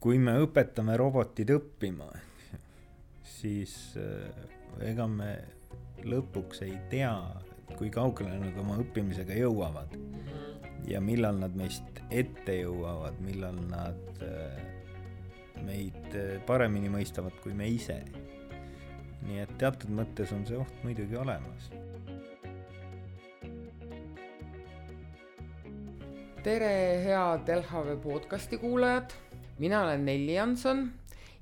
kui me õpetame robotid õppima, siis äh, ega me lõpuks ei tea, kui kaugele nad oma õppimisega jõuavad ja millal nad meist ette jõuavad, millal nad äh, meid äh, paremini mõistavad kui me ise. nii et teatud mõttes on see oht muidugi olemas tere, head LHV podcasti kuulajad mina olen Nelli Janson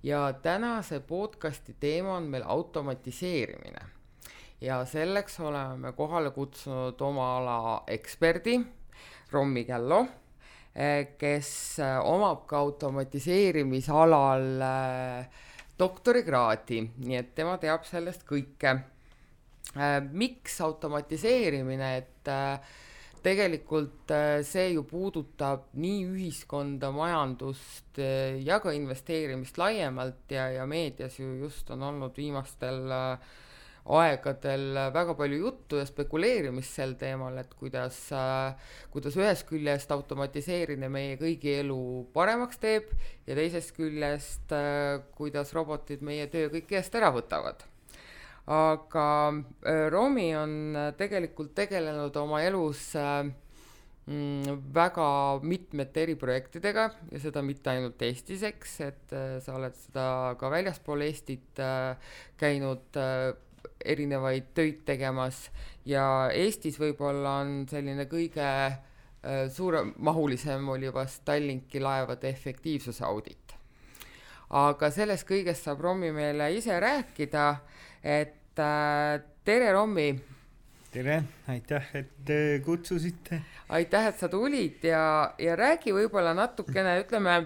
ja tänase podcasti teema on meil automatiseerimine. ja selleks oleme kohale kutsunud oma ala eksperdi, Rommi Källo, eh, kes eh, omab ka automatiseerimisalal eh, doktorikraadi, nii et tema teab sellest kõike. miks automatiseerimine, et tegelikult äh, see ju puudutab nii ühiskonda, majandust äh, ja ka investeerimist laiemalt ja, ja meedias ju just on olnud viimastel äh, aegadel väga palju juttu ja spekuleerimist sel teemal, et kuidas, kuidas ühest küljest automatiseerimine meie kõigi elu paremaks teeb ja teisest küljest, kuidas robotid meie töö kõik eest ära võtavad aga äh, Romi on äh, tegelikult tegelenud oma elus äh, mm, väga mitmete eriprojektidega ja seda mitte ainult Eestis, eks, et sa oled seda ka väljaspool Eestit käinud erinevaid töid tegemas ja Eestis võib-olla on selline kõige suuremahulisem oli vast Tallinki laevade efektiivsuse audit. aga sellest kõigest saab Romi meile ise rääkida, et äh, tere, Rommi. tere, aitäh, et äh, kutsusite. aitäh, et sa tulid ja, ja räägi võib-olla natukene, ütleme,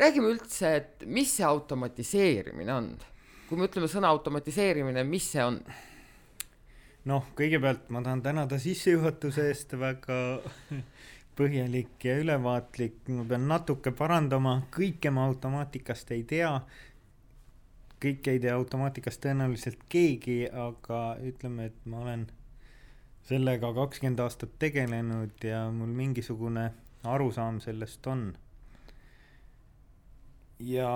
räägime üldse, et mis see automatiseerimine on? kui me ütleme sõna automatiseerimine, mis see on? noh, kõigepealt ma tahan tänada sissejuhatuse eest, väga põhjalik ja ülevaatlik, ma pean natuke parandama, kõike ma automaatikast ei tea kõike ei tea automaatikast tõenäoliselt keegi, aga ütleme, et ma olen sellega kakskümmend aastat tegelenud ja mul mingisugune arusaam sellest on. ja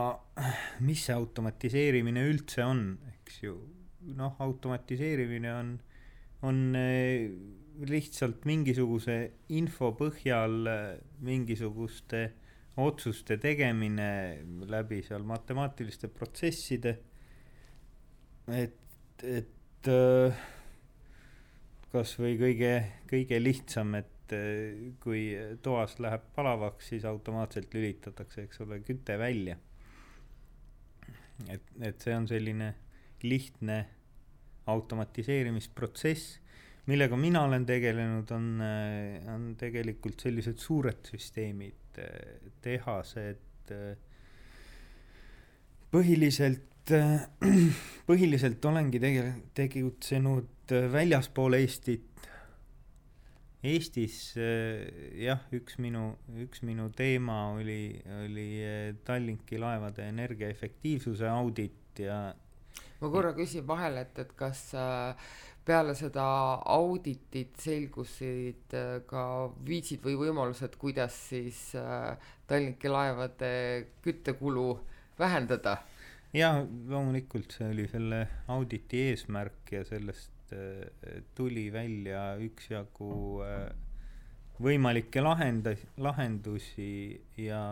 mis see automatiseerimine üldse on, eks ju, noh, automatiseerimine on, on eh, lihtsalt mingisuguse info põhjal mingisuguste otsuste tegemine läbi seal matemaatiliste protsesside. et, et äh, kasvõi kõige, kõige lihtsam, et äh, kui toas läheb palavaks, siis automaatselt lülitatakse, eks ole, küte välja. et, et see on selline lihtne automatiseerimisprotsess millega mina olen tegelenud, on, äh, on tegelikult sellised suured süsteemid, tehased, põhiliselt, põhiliselt olengi tege-, tegutsenud väljaspool Eestit. Eestis jah, üks minu, üks minu teema oli, oli Tallinki laevade energiaefektiivsuse audit ja ma korra küsin vahele, et, et kas äh, peale seda auditit selgusid äh, ka viisid või võimalused, kuidas siis äh, Tallinki laevade küttekulu vähendada? jaa, loomulikult see oli selle auditi eesmärk ja sellest äh, tuli välja üksjagu võimalikke lahenda-, lahendusi ja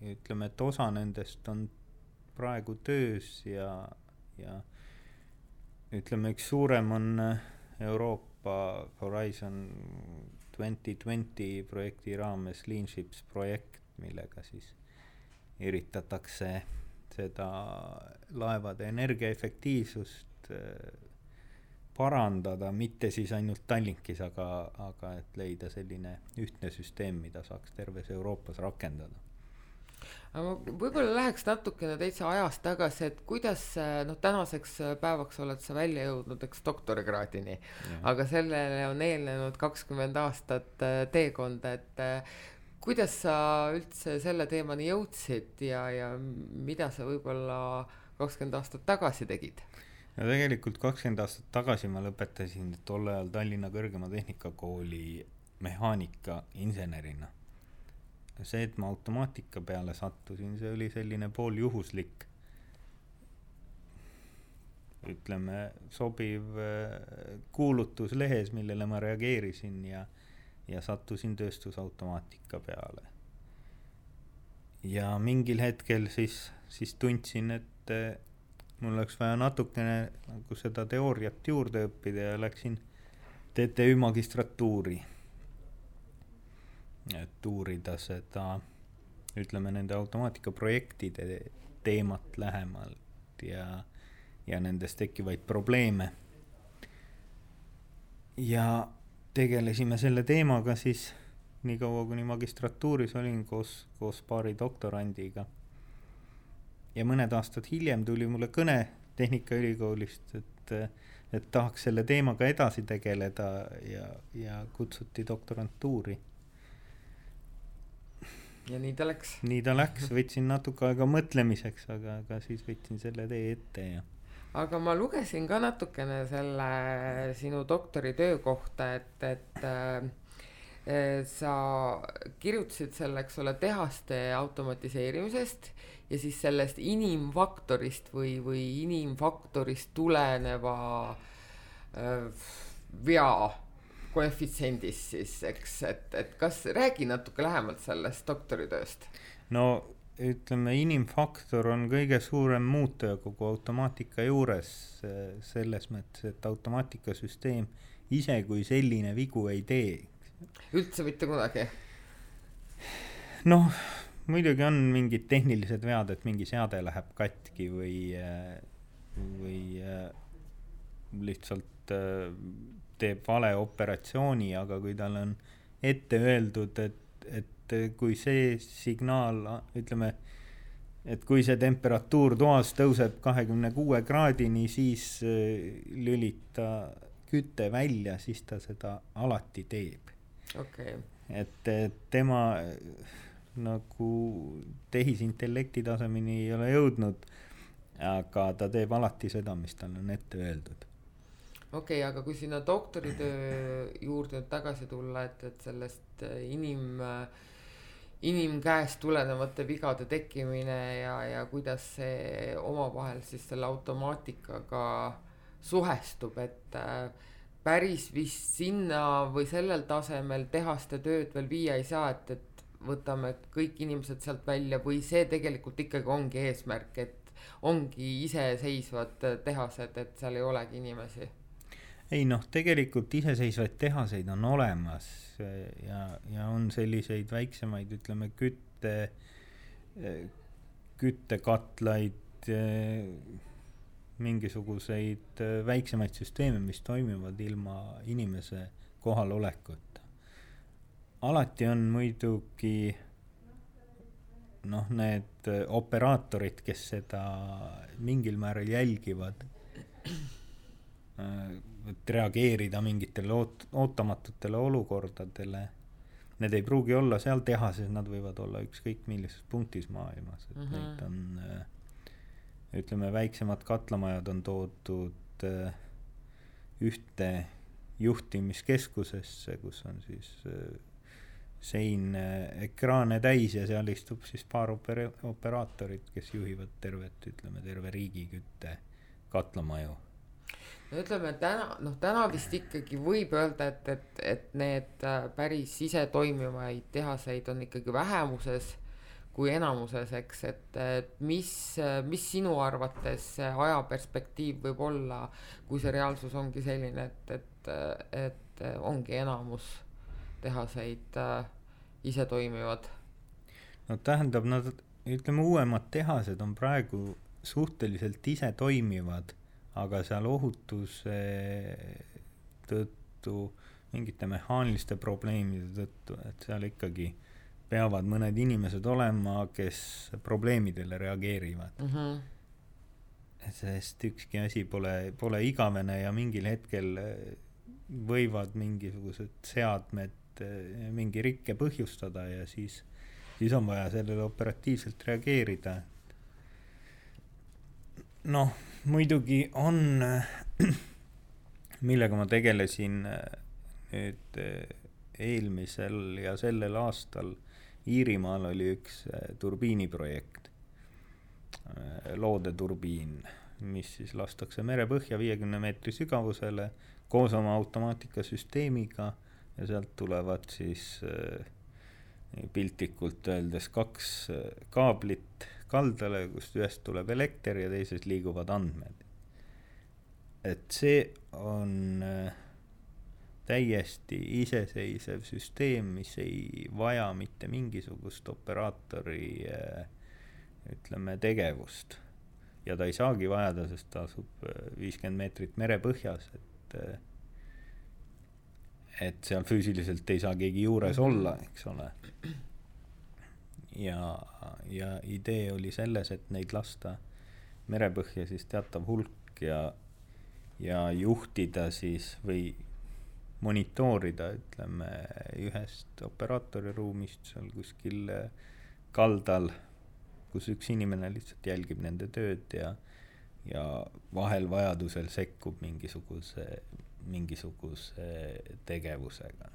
ütleme, et osa nendest on praegu töös ja, ja ütleme, üks suurem on äh, Euroopa Horizon twenty twenty projekti raames Lean Ships projekt, millega siis üritatakse seda laevade energiaefektiivsust äh, parandada, mitte siis ainult Tallinkis, aga, aga et leida selline ühtne süsteem, mida saaks terves Euroopas rakendada aga ma võib-olla läheks natukene täitsa ajas tagasi, et kuidas noh, tänaseks päevaks oled sa välja jõudnud, eks doktorikraadini, aga sellele on eelnenud kakskümmend aastat äh, teekonda, et kuidas sa üldse selle teemani jõudsid ja, ja mida sa võib-olla kakskümmend aastat tagasi tegid? no tegelikult kakskümmend aastat tagasi ma lõpetasin tol ajal Tallinna Kõrgema Tehnikakooli mehaanika insenerina see, et ma automaatika peale sattusin, see oli selline pooljuhuslik ütleme, sobiv äh, kuulutus lehes, millele ma reageerisin ja, ja sattusin tööstusautomaatika peale. ja mingil hetkel siis, siis tundsin, et mul oleks vaja natukene nagu seda teooriat juurde õppida ja läksin TTÜ magistratuuri. Et uurida seda, ütleme nende automaatikaprojektide teemat lähemalt ja ja nendest tekkivaid probleeme. ja tegelesime selle teemaga siis nii kaua, kuni magistratuuris olin koos, koos paari doktorandiga. ja mõned aastad hiljem tuli mulle kõne Tehnikaülikoolist, et, et tahaks selle teemaga edasi tegeleda ja, ja kutsuti doktorantuuri. Ja nii ta läks? nii ta läks, võtsin natuke aega mõtlemiseks, aga, aga siis võtsin selle tee ette ja aga ma lugesin ka natukene selle sinu doktoritöö kohta, et, et äh, sa kirjutasid selle, eks ole, tehaste automatiseerimisest ja siis sellest inimfaktorist või, või inimfaktorist tuleneva äh, vea koefitsiendist siis, eks, et, et kas räägi natuke lähemalt sellest doktoritööst? no ütleme, inimfaktor on kõige suurem muutuja kogu automaatika juures selles mõttes, et automaatikasüsteem ise kui selline vigu ei tee. üldse mitte kunagi? noh, muidugi on mingid tehnilised vead, et mingi seade läheb katki või, või lihtsalt teeb vale operatsiooni, aga kui tal on ette öeldud, et, et kui see signaal, ütleme, et kui see temperatuur toas tõuseb kahekümne kuue kraadini, siis äh, lülita küte välja, siis ta seda alati teeb. okei okay.. et tema nagu tehisintellekti tasemeni ei ole jõudnud, aga ta teeb alati seda, mis talle on ette öeldud okei okay,, aga kui sinna doktoritöö juurde nüüd tagasi tulla, et, et sellest äh, inim inimkäest tulenevate vigade tekkimine ja, ja kuidas see omavahel siis selle automaatikaga suhestub, et äh, päris vist sinna või sellel tasemel tehaste tööd veel viia ei saa, et, et võtame kõik inimesed sealt välja või see tegelikult ikkagi ongi eesmärk, et ongi iseseisvad tehased, et seal ei olegi inimesi ei noh, tegelikult iseseisvaid tehaseid on olemas ja, ja on selliseid väiksemaid, ütleme kütte, küttekatlaid, mingisuguseid väiksemaid süsteeme, mis toimivad ilma inimese kohalolekuta. alati on muidugi noh, need operaatorid, kes seda mingil määral jälgivad et reageerida mingitele oot-, ootamatutele olukordadele. Need ei pruugi olla seal tehases, nad võivad olla ükskõik millises punktis maailmas, et mm -hmm. neid on äh, ütleme, väiksemad katlamajad on toodud äh, ühte juhtimiskeskusesse, kus on siis äh, sein ekraane täis ja seal istub siis paar opera-, operaatorit, kes juhivad tervet, ütleme, terve riigi kütte katlamaju no ütleme täna, noh täna vist ikkagi võib öelda, et, et, et need äh, päris isetoimivaid tehaseid on ikkagi vähemuses kui enamuses, eks, et, et mis, mis sinu arvates see ajaperspektiiv võib olla, kui see reaalsus ongi selline, et, et, et ongi enamus tehaseid äh, ise toimivad? no tähendab, nad, ütleme uuemad tehased on praegu suhteliselt isetoimivad aga seal ohutuse tõttu, mingite mehaaniliste probleemide tõttu, et seal ikkagi peavad mõned inimesed olema, kes probleemidele reageerivad mm. -hmm. sest ükski asi pole, pole igavene ja mingil hetkel võivad mingisugused seadmed eh, mingi rikke põhjustada ja siis, siis on vaja sellele operatiivselt reageerida. noh muidugi on, millega ma tegelesin äh, nüüd äh, eelmisel ja sellel aastal. Iirimaal oli üks äh, turbiiniprojekt, loodeturbiin, mis siis lastakse merepõhja viiekümne meetri sügavusele koos oma automaatikasüsteemiga ja sealt tulevad siis piltlikult öeldes kaks kaablit kaldale, kust ühest tuleb elekter ja teises liiguvad andmed. et see on äh, täiesti iseseisev süsteem, mis ei vaja mitte mingisugust operaatori äh, ütleme, tegevust. ja ta ei saagi vajada, sest ta asub äh, viiskümmend meetrit merepõhjas, et et seal füüsiliselt ei saa keegi juures olla, eks ole ja, ja idee oli selles, et neid lasta merepõhja siis teatav hulk ja, ja juhtida siis või monitoorida, ütleme, ühest operaatori ruumist seal kuskil kaldal, kus üks inimene lihtsalt jälgib nende tööd ja, ja vahel vajadusel sekkub mingisuguse, mingisuguse tegevusega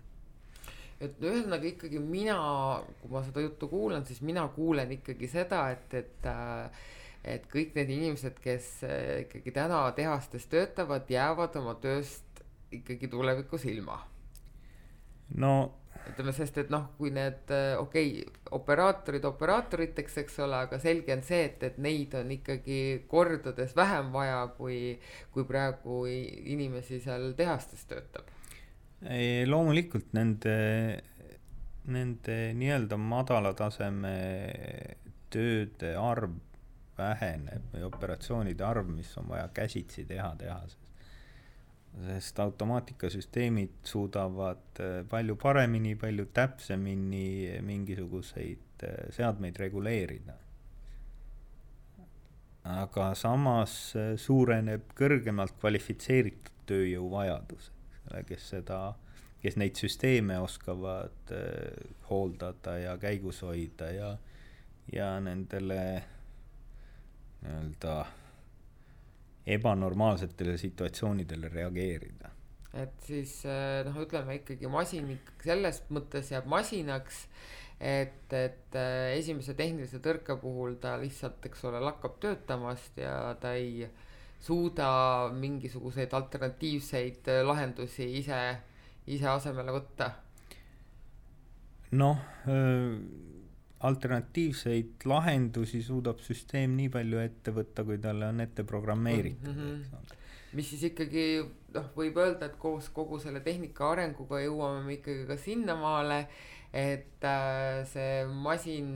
et ühesõnaga ikkagi mina, kui ma seda juttu kuulan, siis mina kuulen ikkagi seda, et, et äh, et kõik need inimesed, kes äh, ikkagi täna tehastes töötavad, jäävad oma tööst ikkagi tulevikus ilma. no ütleme, sest et noh, kui need äh, okei okay,, operaatorid operaatoriteks, eks ole, aga selge on see, et, et neid on ikkagi kordades vähem vaja, kui, kui praegu inimesi seal tehastes töötab loomulikult nende, nende nii-öelda madala taseme tööde arv väheneb või operatsioonide arv, mis on vaja käsitsi teha tehases. sest automaatikasüsteemid suudavad äh, palju paremini, palju täpsemini mingisuguseid äh, seadmeid reguleerida. aga samas äh, suureneb kõrgemalt kvalifitseeritud tööjõu vajadus kes seda, kes neid süsteeme oskavad äh, hooldada ja käigus hoida ja, ja nendele nii-öelda ebanormaalsetele situatsioonidele reageerida. et siis äh, noh, ütleme ikkagi masin ikkagi selles mõttes jääb masinaks, et, et äh, esimese tehnilise tõrke puhul ta lihtsalt, eks ole, lakkab töötamast ja ta ei äh, suuda mingisuguseid alternatiivseid äh, lahendusi ise, ise asemele võtta? noh, äh, alternatiivseid lahendusi suudab süsteem nii palju ette võtta, kui talle on ette programmeeritud mm. -hmm. mis siis ikkagi noh, võib öelda, et koos kogu selle tehnika arenguga jõuame me ikkagi ka sinnamaale, et äh, see masin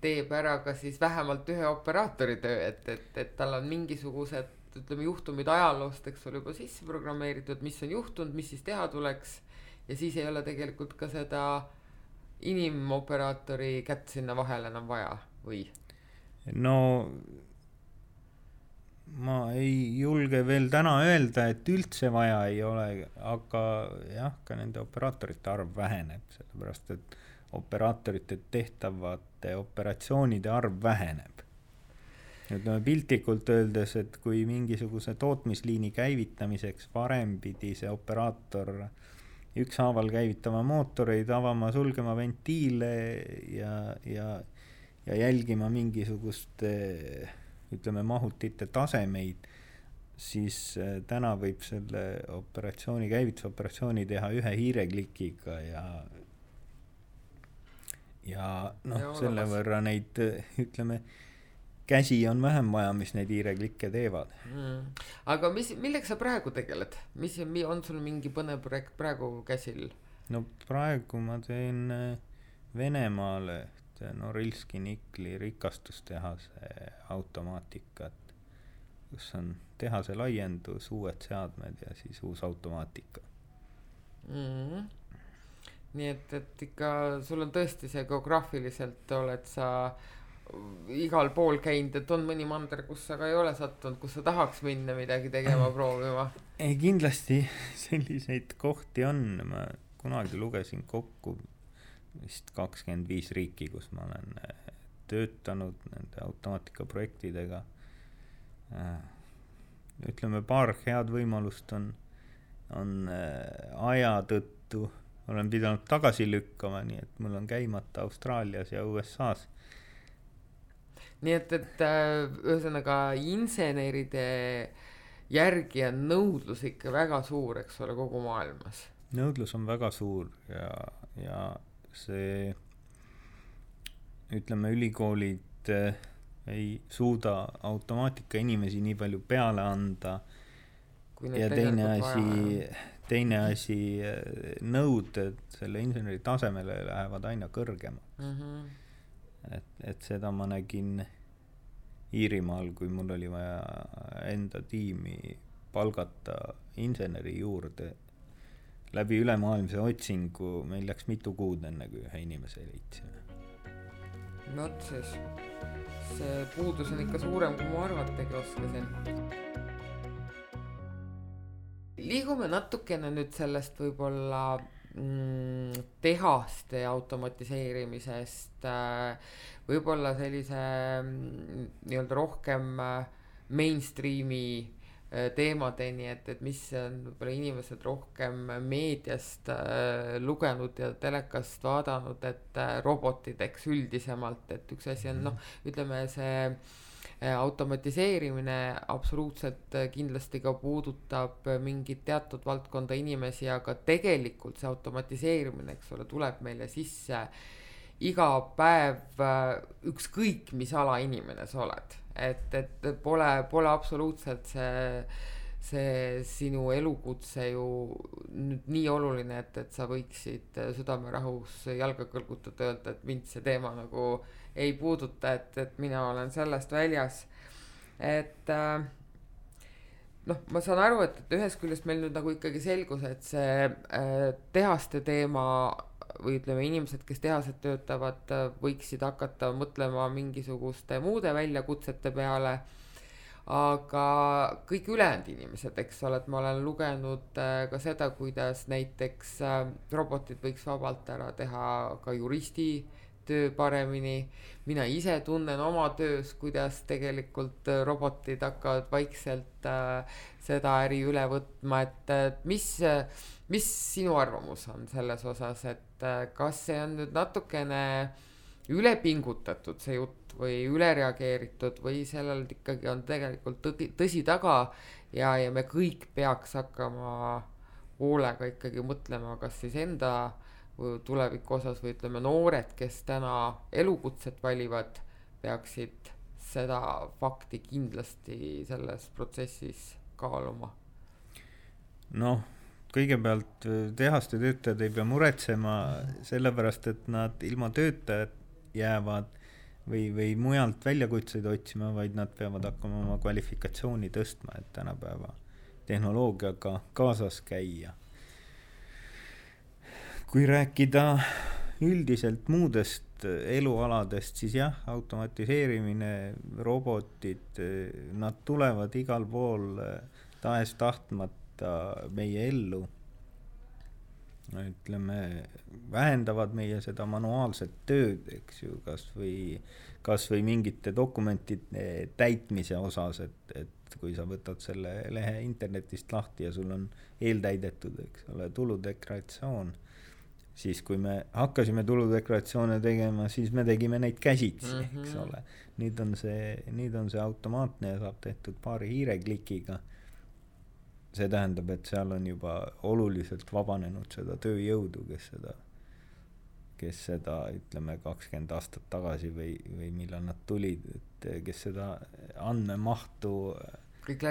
teeb ära ka siis vähemalt ühe operaatori töö, et, et, et tal on mingisugused ütleme, juhtumid ajaloost, eks ole, juba sisse programmeeritud, mis on juhtunud, mis siis teha tuleks. ja siis ei ole tegelikult ka seda inimoperaatori kätt sinna vahele enam vaja või? no ma ei julge veel täna öelda, et üldse vaja ei ole, aga jah, ka nende operaatorite arv väheneb, sellepärast et operaatorite tehtavate operatsioonide arv väheneb ütleme piltlikult öeldes, et kui mingisuguse tootmisliini käivitamiseks varem pidi see operaator ükshaaval käivitama mootoreid, avama, sulgema ventiile ja, ja, ja jälgima mingisuguste ütleme, mahutite tasemeid, siis äh, täna võib selle operatsiooni, käivitusoperatsiooni teha ühe hiireklikiga ja ja noh, selle võrra neid ütleme käsi on vähem vaja, mis neid hiireklikke teevad. Mm.. aga mis, millega sa praegu tegeled, mis on sul mingi põnev projekt praegu käsil? no praegu ma teen äh, Venemaale ühte Norilski nikli rikastustehase automaatikat, kus on tehase laiendus, uued seadmed ja siis uus automaatika. Mm.. nii et, et ikka sul on tõesti see geograafiliselt oled sa äh, igal pool käinud, et on mõni mander, kus sa ka ei ole sattunud, kus sa tahaks minna midagi tegema, proovima? ei, kindlasti selliseid kohti on, ma kunagi lugesin kokku vist kakskümmend viis riiki, kus ma olen äh, töötanud nende automaatikaprojektidega. Äh, ütleme, paar head võimalust on, on äh, aja tõttu olen pidanud tagasi lükkama, nii et mul on käimata Austraalias ja USA-s. Nii et, et äh, ühesõnaga inseneride järgi on nõudlus ikka väga suur, eks ole, kogu maailmas. nõudlus on väga suur ja, ja see ütleme, ülikoolid äh, ei suuda automaatika inimesi nii palju peale anda. ja teine asi, teine asi, äh, nõuded selle inseneri tasemele lähevad aina kõrgemaks mm. -hmm. Et, et seda ma nägin Iirimaal, kui mul oli vaja enda tiimi palgata inseneri juurde läbi ülemaailmse otsingu, meil läks mitu kuud, enne kui ühe inimese leidsime. no vot siis see puudus on ikka suurem, kui ma arvatagi oskasin. liigume natukene nüüd sellest võib-olla tehaste automatiseerimisest äh, võib-olla sellise mm, nii-öelda rohkem äh, mainstream'i Äh, teemadeni, et, et mis on võib-olla inimesed rohkem meediast äh, lugenud ja telekast vaadanud, et äh, robotid, eks üldisemalt, et üks asi on noh, ütleme see äh, automatiseerimine absoluutselt äh, kindlasti ka puudutab mingit teatud valdkonda inimesi, aga tegelikult see automatiseerimine, eks ole, tuleb meile sisse iga päev äh, ükskõik, mis ala inimene sa oled. Et, et pole, pole absoluutselt see, see sinu elukutse ju nüüd nii oluline, et, et sa võiksid südamerahus jalga kõlgutada, öelda, et mind see teema nagu ei puuduta, et, et mina olen sellest väljas. et äh, noh, ma saan aru, et, et ühest küljest meil nüüd nagu ikkagi selgus, et see äh, tehaste teema või ütleme, inimesed, kes tehases töötavad, võiksid hakata mõtlema mingisuguste muude väljakutsete peale. aga kõik ülejäänud inimesed, eks ole, et ma olen lugenud äh, ka seda, kuidas näiteks äh, robotid võiks vabalt ära teha ka juristi töö paremini. mina ise tunnen oma töös, kuidas tegelikult äh, robotid hakkavad vaikselt äh, seda äri üle võtma, et mis, mis sinu arvamus on selles osas, et äh, kas see on nüüd natukene üle pingutatud, see jutt või üle reageeritud või sellel ikkagi on tegelikult tõdi, tõsi taga ja, ja me kõik peaks hakkama hoolega ikkagi mõtlema, kas siis enda tuleviku osas või ütleme, noored, kes täna elukutset valivad, peaksid seda fakti kindlasti selles protsessis kaaluma? noh, kõigepealt äh, tehaste töötajad ei pea muretsema sellepärast, et nad ilma tööta jäävad või, või mujalt väljakutseid otsima, vaid nad peavad hakkama oma kvalifikatsiooni tõstma, et tänapäeva tehnoloogiaga kaasas käia kui rääkida üldiselt muudest elualadest, siis jah, automatiseerimine, robotid, nad tulevad igal pool tahes-tahtmata meie ellu. ütleme, vähendavad meie seda manuaalset tööd, eks ju, kasvõi, kasvõi mingite dokumentide täitmise osas, et, et kui sa võtad selle lehe internetist lahti ja sul on eeltäidetud, eks ole, tuludeklaratsioon siis kui me hakkasime tuludeklaratsioone tegema, siis me tegime neid käsitsi mm, -hmm. eks mhm. ole. nüüd on see, nüüd on see automaatne ja saab tehtud paari hiireklikiga. see tähendab, et seal on juba oluliselt vabanenud seda tööjõudu, kes seda, kes seda ütleme kakskümmend aastat tagasi või, või millal nad tulid, et kes seda andmemahtu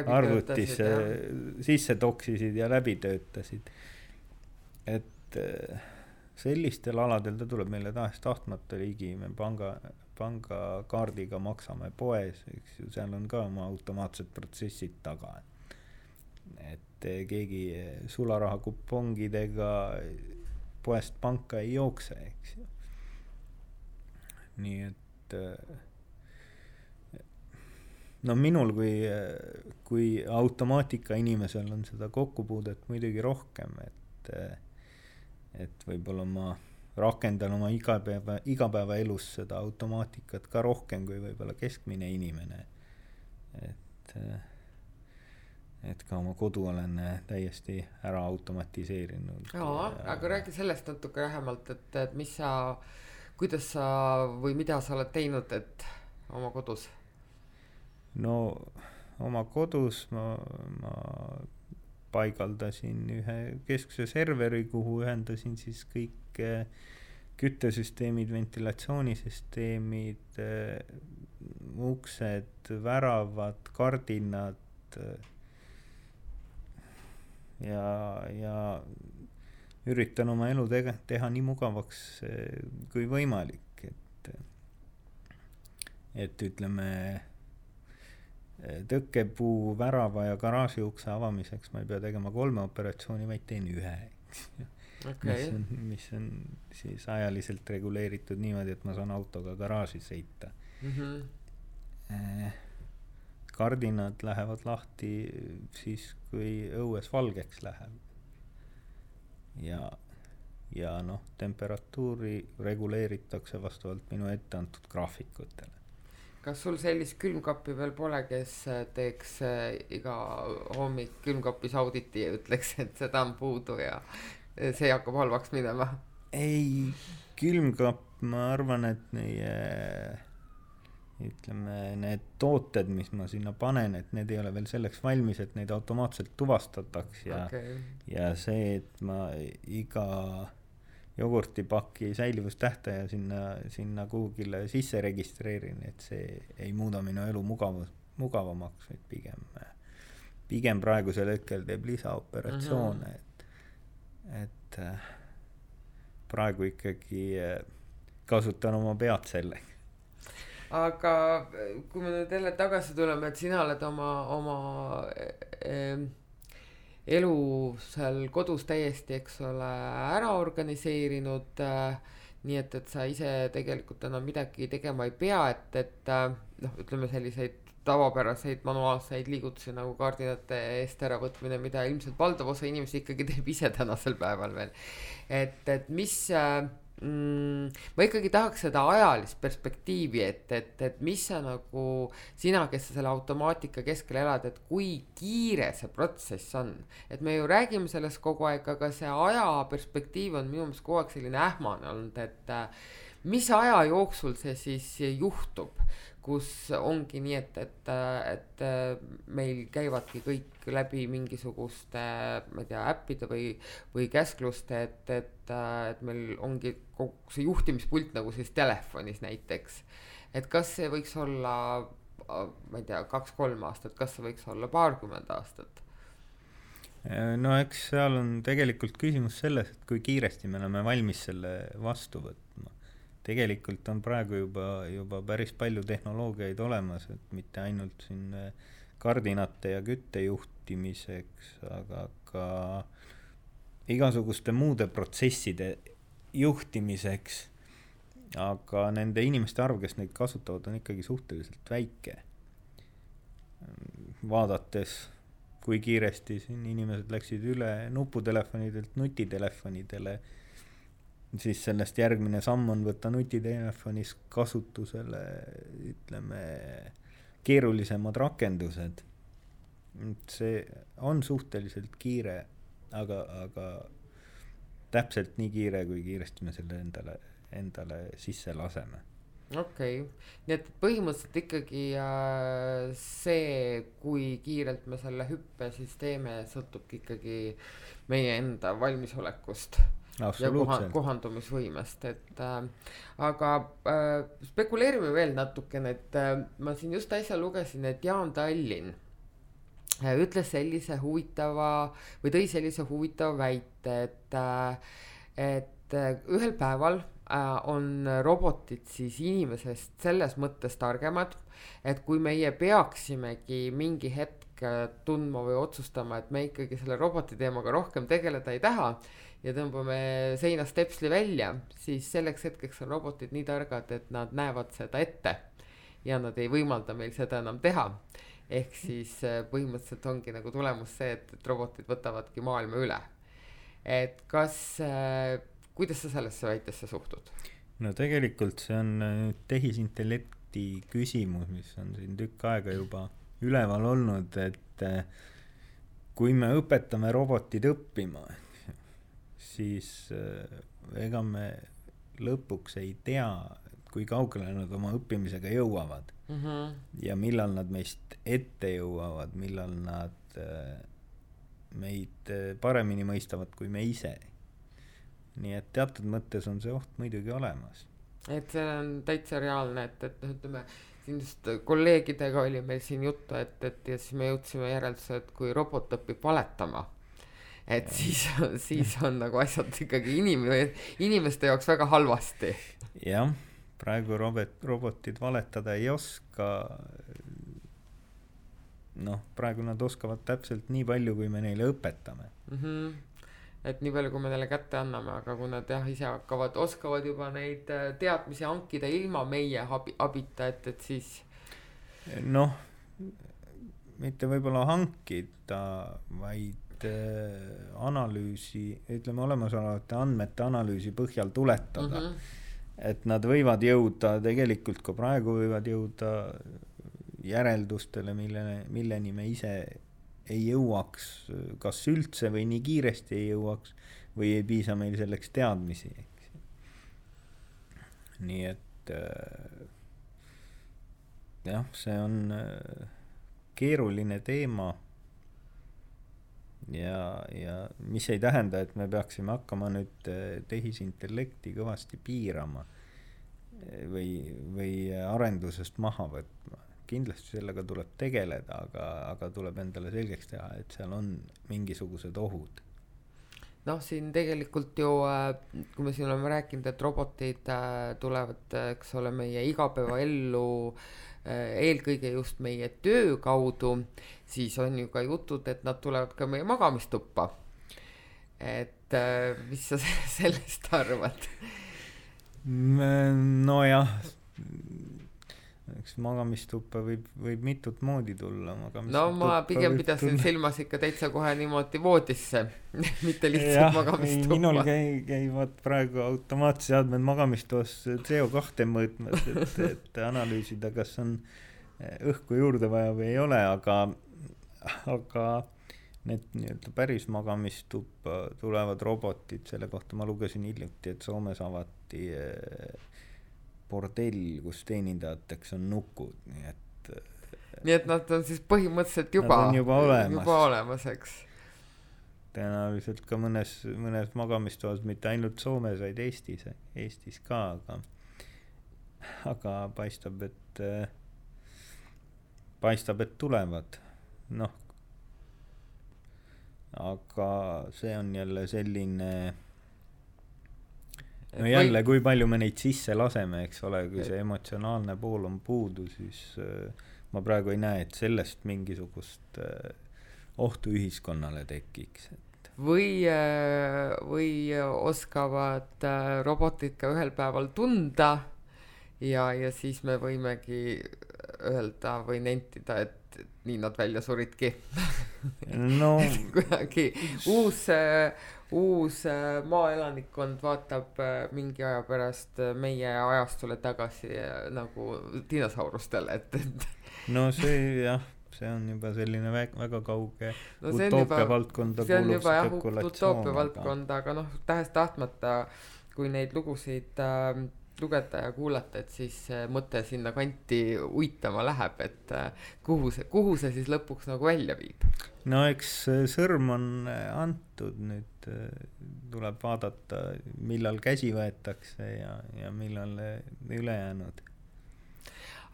arvutisse sisse toksisid ja läbi töötasid. et sellistel aladel ta tuleb meile tahes-tahtmata ligi, me panga, pangakaardiga maksame poes, eks ju, seal on ka oma automaatsed protsessid taga. et keegi sularahakupongidega poest panka ei jookse, eks ju. nii et no minul kui, kui automaatika inimesel on seda kokkupuudet muidugi rohkem, et et võib-olla ma rakendan oma igapäeva, igapäevaelus seda automaatikat ka rohkem kui võib-olla keskmine inimene. et, et ka oma kodu olen äh, täiesti ära automatiseerinud. jaa, aga räägi sellest natuke lähemalt, et, et mis sa, kuidas sa või mida sa oled teinud, et oma kodus? no oma kodus ma, ma paigaldasin ühe keskse serveri, kuhu ühendasin siis kõik äh, küttesüsteemid, ventilatsioonisüsteemid, äh, uksed, väravad, kardinad ja, ja üritan oma elu tege-, teha nii mugavaks kui võimalik, et, et ütleme, tõkkepuu, värava ja garaaži ukse avamiseks ma ei pea tegema kolme operatsiooni, vaid teen ühe, okay.. mis on, mis on siis ajaliselt reguleeritud niimoodi, et ma saan autoga garaaži sõita mm. -hmm kardinad lähevad lahti siis, kui õues valgeks läheb. ja, ja noh, temperatuuri reguleeritakse vastavalt minu ette antud graafikutele. Kas sul sellist külmkappi veel pole, kes teeks äh, iga hommik külmkapis auditi ja ütleks, et seda on puudu ja see hakkab halvaks minema? ei, külmkapp, ma arvan, et meie ütleme, need tooted, mis ma sinna panen, et need ei ole veel selleks valmis, et neid automaatselt tuvastataks ja okay., ja see, et ma iga jogurtipaki säilivustähtaja sinna, sinna kuhugile sisse registreerin, et see ei muuda minu elu mugavus, mugavamaks, vaid pigem, pigem praegusel hetkel teeb lisaoperatsioone et, et äh, praegu ikkagi äh, kasutan oma pead selleks. Aga eh, kui me nüüd jälle tagasi tuleme, et sina oled oma, oma äh, elu seal kodus täiesti, eks ole, ära organiseerinud äh,. nii et, et sa ise tegelikult enam midagi tegema ei pea, et, et äh, noh, ütleme selliseid tavapäraseid manuaalseid liigutusi nagu kaardinate eest äravõtmine, mida ilmselt valdav osa inimesi ikkagi teeb ise tänasel päeval veel. et, et mis äh, mm,. ma ikkagi tahaks seda ajalist perspektiivi, et, et, et mis sa nagu, sina, kes sa selle automaatika keskel elad, et kui kiire see protsess on. et me ju räägime sellest kogu aeg, aga see ajaperspektiiv on minu meelest kogu aeg selline ähmane olnud, et mis aja jooksul see siis juhtub kus ongi nii, et, et, et meil käivadki kõik läbi mingisuguste, ma ei tea, äppide või, või käskluste, et, et, et meil ongi kogu see juhtimispult nagu siis telefonis näiteks. et kas see võiks olla, ma ei tea, kaks-kolm aastat, kas see võiks olla paarkümmend aastat? no eks seal on tegelikult küsimus selles, et kui kiiresti me oleme valmis selle vastu võtma tegelikult on praegu juba, juba päris palju tehnoloogiaid olemas, et mitte ainult siin eh, kardinate ja kütte juhtimiseks, aga ka igasuguste muude protsesside juhtimiseks. aga nende inimeste arv, kes neid kasutavad, on ikkagi suhteliselt väike. vaadates, kui kiiresti siin inimesed läksid üle nuputelefonidelt nutitelefonidele siis sellest järgmine samm on võtta nutitelefonis kasutusele, ütleme, keerulisemad rakendused. see on suhteliselt kiire, aga, aga täpselt nii kiire, kui kiiresti me selle endale, endale sisse laseme okei okay., nii et põhimõtteliselt ikkagi äh, see, kui kiirelt me selle hüppe siis teeme, sõltubki ikkagi meie enda valmisolekust ja kohan, kohandumisvõimest, et äh, aga äh, spekuleerime veel natukene, et äh, ma siin just äsja lugesin, et Jaan Tallinn äh, ütles sellise huvitava või tõi sellise huvitava väite, et äh,, et äh, ühel päeval äh, on robotid siis inimesest selles mõttes targemad, et kui meie peaksimegi mingi hetk äh, tundma või otsustama, et me ikkagi selle roboti teemaga rohkem tegeleda ei taha ja tõmbame seinast tepsli välja, siis selleks hetkeks on robotid nii targad, et nad näevad seda ette. ja nad ei võimalda meil seda enam teha. ehk siis äh, põhimõtteliselt ongi nagu tulemus see, et, et robotid võtavadki maailma üle. et kas äh,, kuidas sa sellesse väitesse suhtud? no tegelikult see on äh, tehisintellekti küsimus, mis on siin tükk aega juba üleval olnud, et äh, kui me õpetame robotid õppima, siis äh, ega me lõpuks ei tea, kui kaugele nad oma õppimisega jõuavad mm. -hmm. ja millal nad meist ette jõuavad, millal nad äh, meid äh, paremini mõistavad kui me ise. nii et teatud mõttes on see oht muidugi olemas. et see on täitsa reaalne, et, et noh, ütleme siin just kolleegidega oli meil siin juttu, et, et ja siis me jõudsime järeldusele, et kui robot õpib valetama, et siis, siis on nagu asjad ikkagi inim-, inimeste jaoks väga halvasti. jah, praegu robot, robotid valetada ei oska. noh, praegu nad oskavad täpselt nii palju, kui me neile õpetame mm. -hmm et nii palju, kui me neile kätte anname, aga kui nad jah, ise hakkavad, oskavad juba neid äh, teadmisi hankida ilma meie abi, abita, et, et siis. noh, mitte võib-olla hankida, vaid äh, analüüsi, ütleme olemasolevate andmete analüüsi põhjal tuletada mm. -hmm. et nad võivad jõuda, tegelikult ka praegu võivad jõuda järeldustele, millele, milleni me ise ei jõuaks kas üldse või nii kiiresti ei jõuaks või ei piisa meil selleks teadmisi, eks. nii et äh, jah, see on äh, keeruline teema. Ja, ja mis ei tähenda, et me peaksime hakkama nüüd äh, tehisintellekti kõvasti piirama või, või arendusest maha võtma kindlasti sellega tuleb tegeleda, aga, aga tuleb endale selgeks teha, et seal on mingisugused ohud. noh, siin tegelikult ju, äh, kui me siin oleme rääkinud, et robotid tulevad, eks ole, meie igapäevaellu äh, eelkõige just meie töö kaudu, siis on ju ka jutud, et nad tulevad ka meie magamistuppa. et mis sa sellest arvad? nojah eks magamistuppa võib, võib mitut moodi tulla. no ma pigem pidasin tulla. silmas ikka täitsa kohe niimoodi voodisse mitte lihtsalt magamistuppa. minul käi-, käivad praegu automaatseadmed magamistoas CO2 mõõtmas, et, et analüüsida, kas on õhku juurde vaja või ei ole, aga, aga need nii-öelda päris magamistuppa tulevad robotid, selle kohta ma lugesin hiljuti, et Soomes avati äh, bordell, kus teenindajateks on nukud, nii et. nii et nad on siis põhimõtteliselt juba, juba olemas, juba olemas, eks. tõenäoliselt ka mõnes, mõnes magamistoas, mitte ainult Soomes, vaid Eestis, Eestis ka, aga, aga paistab, et, paistab, et tulevad, noh. aga see on jälle selline no jälle, kui palju me neid sisse laseme, eks ole, kui see emotsionaalne pool on puudu, siis äh, ma praegu ei näe, et sellest mingisugust äh, ohtu ühiskonnale tekiks, et. või äh,, või oskavad äh, robotid ka ühel päeval tunda ja, ja siis me võimegi öelda või nentida, et nii nad välja suridki no kuidagi uus uus äh, maaelanikkond vaatab äh, mingi aja pärast äh, meie ajastule tagasi nagu dinosaurustele, et, et. no see jah, see on juba selline väga, väga kauge no, utoopia valdkonda kuuluv spekulatsioon. utoopia valdkonda, aga noh, tahes-tahtmata, kui neid lugusid äh, lugeda ja kuulata, et siis mõte sinna kanti uitama läheb, et kuhu see, kuhu see siis lõpuks nagu välja viib? no eks sõrm on antud nüüd äh, tuleb vaadata, millal käsi võetakse ja, ja millal ülejäänud.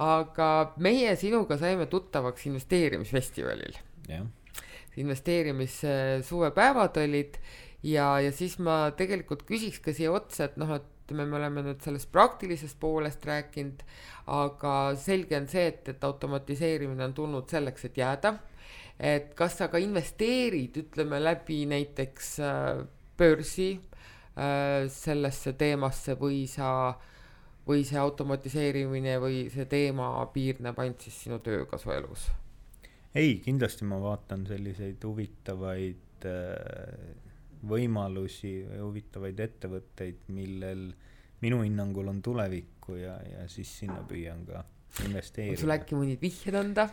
aga meie sinuga saime tuttavaks investeerimisfestivalil. investeerimissuvepäevad olid ja, ja siis ma tegelikult küsiks ka siia otsa, et noh, et ütleme, me oleme nüüd sellest praktilisest poolest rääkinud, aga selge on see, et, et automatiseerimine on tulnud selleks, et jääda et kas sa ka investeerid, ütleme läbi näiteks äh, börsi äh, sellesse teemasse või sa, või see automatiseerimine või see teema piirneb ainult siis sinu tööga su elus? ei, kindlasti ma vaatan selliseid huvitavaid äh, võimalusi või huvitavaid ettevõtteid, millel minu hinnangul on tulevikku ja, ja siis sinna püüan ka investeerida. sul äkki mõned vihjed anda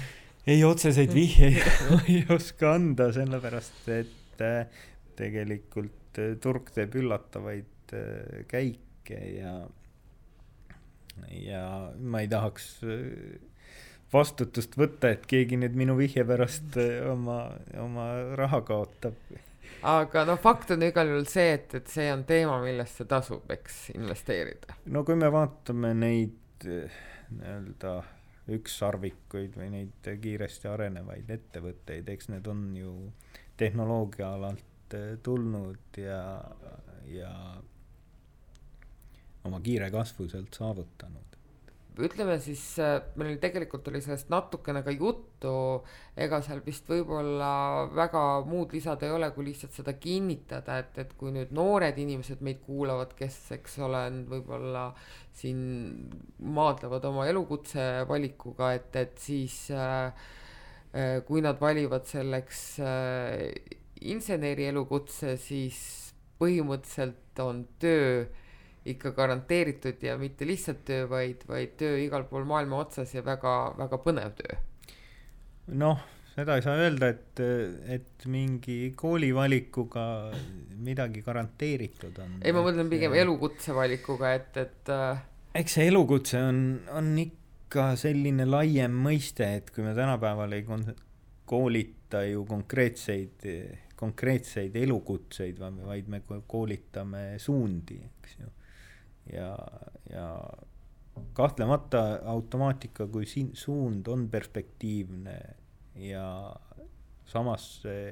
ei otseseid vihjeid ei oska anda, sellepärast et äh, tegelikult äh, turg teeb üllatavaid äh, käike ja, ja ma ei tahaks vastutust võtta, et keegi nüüd minu vihje pärast oma, oma raha kaotab. Aga noh, fakt on igal juhul see, et, et see on teema, millesse tasub, eks, investeerida. no kui me vaatame neid nii-öelda ükssarvikuid või neid kiiresti arenevaid ettevõtteid, eks need on ju tehnoloogia alalt eh, tulnud ja, ja oma kiire kasvu sealt saavutanud ütleme siis, äh, meil tegelikult oli sellest natukene ka juttu, ega seal vist võib-olla väga muud lisada ei ole, kui lihtsalt seda kinnitada, et, et kui nüüd noored inimesed meid kuulavad, kes, eks ole, võib-olla siin maadlevad oma elukutse valikuga, et, et siis äh, äh, kui nad valivad selleks äh, inseneri elukutse, siis põhimõtteliselt on töö ikka garanteeritud ja mitte lihtsalt töö, vaid, vaid töö igal pool maailma otsas ja väga, väga põnev töö. noh, seda ei saa öelda, et, et mingi koolivalikuga midagi garanteeritud on. ei, ma mõtlen pigem elukutse valikuga, et, et äh.... eks see elukutse on, on ikka selline laiem mõiste, et kui me tänapäeval ei kon-, koolita ju konkreetseid, konkreetseid elukutseid, vaid me koolitame suundi, eks ju ja, ja kahtlemata automaatika kui siin suund on perspektiivne ja samas see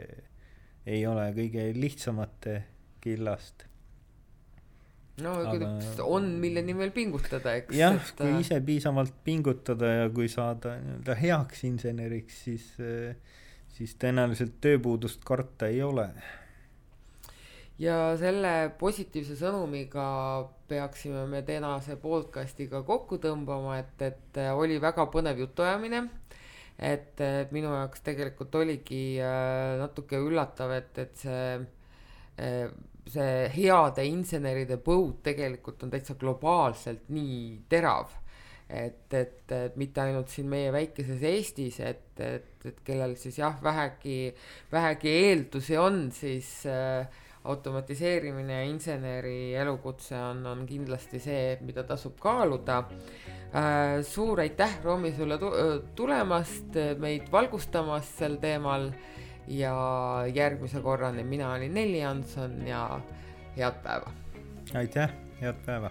ei ole kõige lihtsamate killast. no aga on, mille nimel pingutada, eks. jah et..., kui ise piisavalt pingutada ja kui saada nii-öelda heaks inseneriks, siis, siis tõenäoliselt tööpuudust karta ei ole ja selle positiivse sõnumiga peaksime me tänase podcast'iga kokku tõmbama, et, et äh, oli väga põnev jutuajamine. et, et minu jaoks tegelikult oligi äh, natuke üllatav, et, et see, äh, see heade inseneride põud tegelikult on täitsa globaalselt nii terav et, et, et mitte ainult siin meie väikeses Eestis, et, et, et kellel siis jah, vähegi, vähegi eeldusi on, siis äh, automatiseerimine ja inseneri elukutse on, on kindlasti see, mida tasub kaaluda äh,. suur aitäh, Romi, sulle tulemast, meid valgustamast sel teemal ja järgmise korrani, mina olin Nelli Hanson ja head päeva. aitäh, head päeva